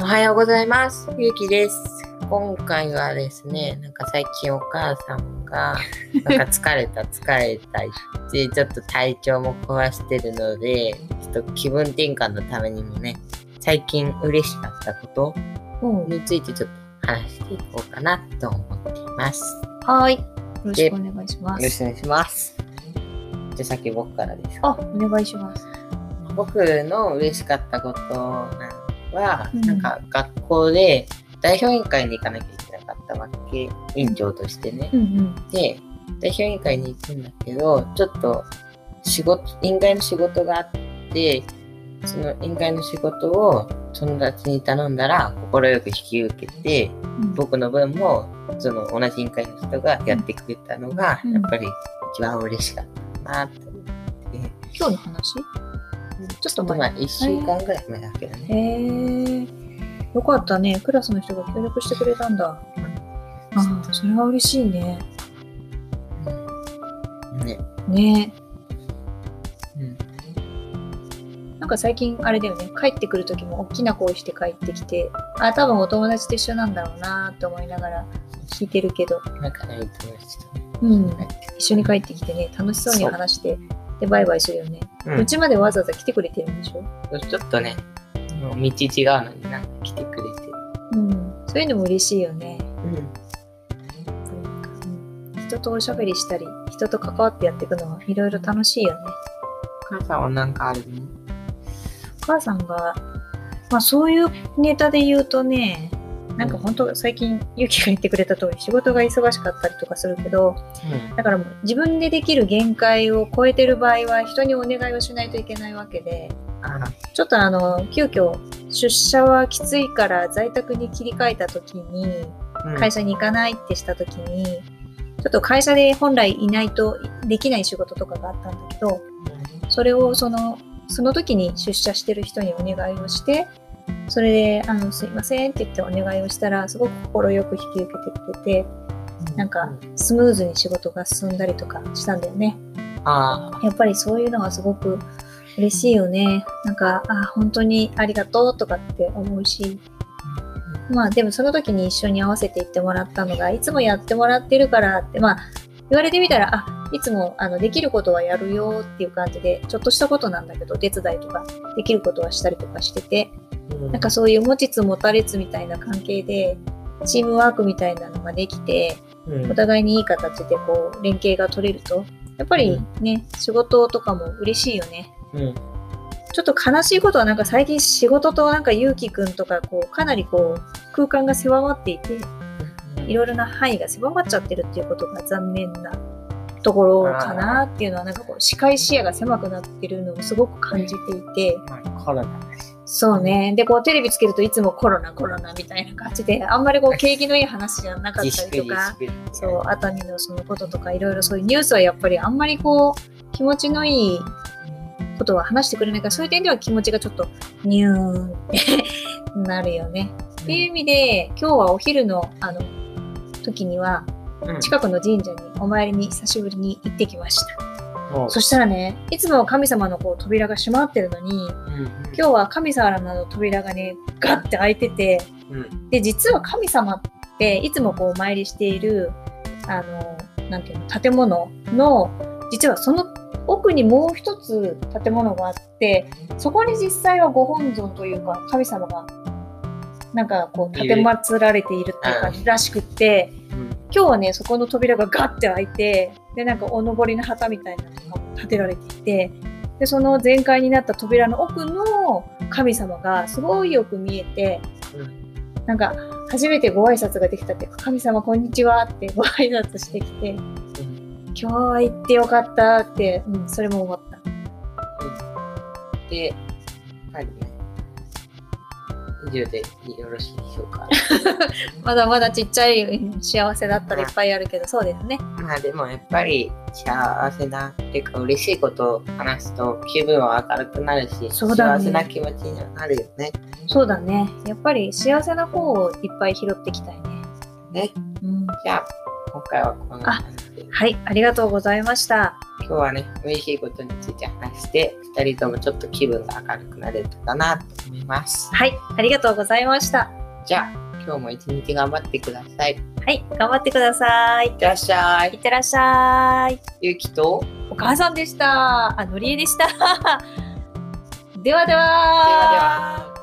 おはようございます。ゆうきです。今回はですね、なんか最近お母さんが、なんか疲れた疲れた言って、ちょっと体調も壊してるので、ちょっと気分転換のためにもね、最近嬉しかったことうんについてちょっと話していこうかなと思っています。はい。よろしくお願いします。よろしくお願いします。じゃあ先僕からです。あ、お願いします。僕の嬉しかったことは、うん。なんか学校で代表委員会に行かなきゃいけなかったわけ委員長としてね。うんうん。で代表委員会に行くんだけどちょっと仕事委員会の仕事があってその委員会の仕事を友達に頼んだら快く引き受けて僕の分もその同じ委員会の人がやってくれたのが、うん。やっぱり一番嬉しかったなって思って、今日の話？ちょっと前。1週間ぐらい前だけどね。へえ。よかったね。クラスの人が協力してくれたんだ。ああ、それは嬉しいね。ね。ねうん。なんか最近あれだよね。帰ってくる時も大きな声して帰ってきて、あ、多分お友達と一緒なんだろうなって思いながら聞いてるけど、仲のいい友達とね。うん。一緒に帰ってきてね、楽しそうに話して、で、バイバイするよね。ううちまでわざわざ来てくれてるんでしょ？ちょっとね、もう道違うのにな、来てくれてる。うん。そういうのも嬉しいよね。うん。うん人とおしゃべりしたり、人と関わってやっていくのはいろいろ楽しいよね。お母さんはなんかあるの？お母さんが、まあそういうネタで言うとね、なんか本当最近ゆきが言ってくれた通り仕事が忙しかったりとかするけど、だからもう自分でできる限界を超えてる場合は人にお願いをしないといけないわけで、あちょっとあの、急遽出社はきついから在宅に切り替えた時に、うん。会社に行かないってした時に、ちょっと会社で本来いないとできない仕事とかがあったんだけど、それをその、その時に出社してる人にお願いをして、それで、あの、すいませんって言ってお願いをしたら、すごく快く引き受けてくれて、なんか、スムーズに仕事が進んだりとかしたんだよね。あやっぱりそういうのはすごく嬉しいよね。なんか、あ、本当にありがとうとかって思うし、まあでもその時に一緒に合わせていってもらったのが、いつもやってもらってるからって、まあ言われてみたら、あ、いつもあのできることはやるよっていう感じで、ちょっとしたことなんだけど、お手伝いとかできることはしたりとかしてて、あ。なんかそういう持ちつ持たれつみたいな関係で、チームワークみたいなのができて、うん、お互いにいい形でこう連携が取れると、やっぱりね、仕事とかも嬉しいよね。うん。ちょっと悲しいことはなんか最近仕事となんかゆうきくんとかこうかなりこう空間が狭まっていていろいろな範囲が狭まっちゃってるっていうことが残念なところかなっていうのはなんかこう視界視野が狭くなってるのをすごく感じていて、コロナ。そうねでこうテレビつけるとい。つもコロナコロナみたい。な感じであんまりこう景気のい。い。話じゃなかったりとか。そう熱海のそのこととかい。ろい。ろそうい。うニュースはやっぱりあんまりこう気持ちのい。い。ことは話してくれない。から、そうい。う点では気持ちがちょっとニューンってなるよね。ってい。う意味で、今日はお昼のあの時には、近くの神社にお参りに久しぶりに行ってきました。そしたらね、いつもは神様のこう扉が閉まってるのに、うん。今日は神様の扉がね、ガッて開いてて、うん。で、実は神様っていつもこうお参りしている、あの、なんていうの、建物の、実はその奥にもう一つ建物があって、そこに実際はご本尊というか神様が、なんかこう、建て祀られているっていう感じらしくって、うん。今日はね、そこの扉がガッて開いて、で、なんかおのぼりの旗みたいなのが建てられていて、で、その全開になった扉の奥の神様がすごいよく見えて、なんか初めてご挨拶ができたっていうか、神様こんにちはってご挨拶してきて、今日は行ってよかったって、うん、それも思った。で、はいね。以上でよろしいでしょうか。まだまだちっちゃいうん幸せだったらいっぱいあるけど、そうですね。まあでもやっぱり幸せなっていうか嬉しいことを話すと気分は明るくなるし、ね幸せな気持ちになるよね。そうだね。やっぱり幸せな方をいっぱい拾っていきたいね。ね。うん、じゃあ今回はこんな感じで。はい、ありがとうございました。今日はね、嬉しいことについて話して、二人ともちょっと気分が明るくなれたかなと思います。はい、ありがとうございました。じゃあ、今日も一日頑張ってください。いっはい、頑張ってください。てらっしゃい。いってらっしゃい。ゆうきと、お母さんでした。あ、のりえでした。ではでは。ではでは。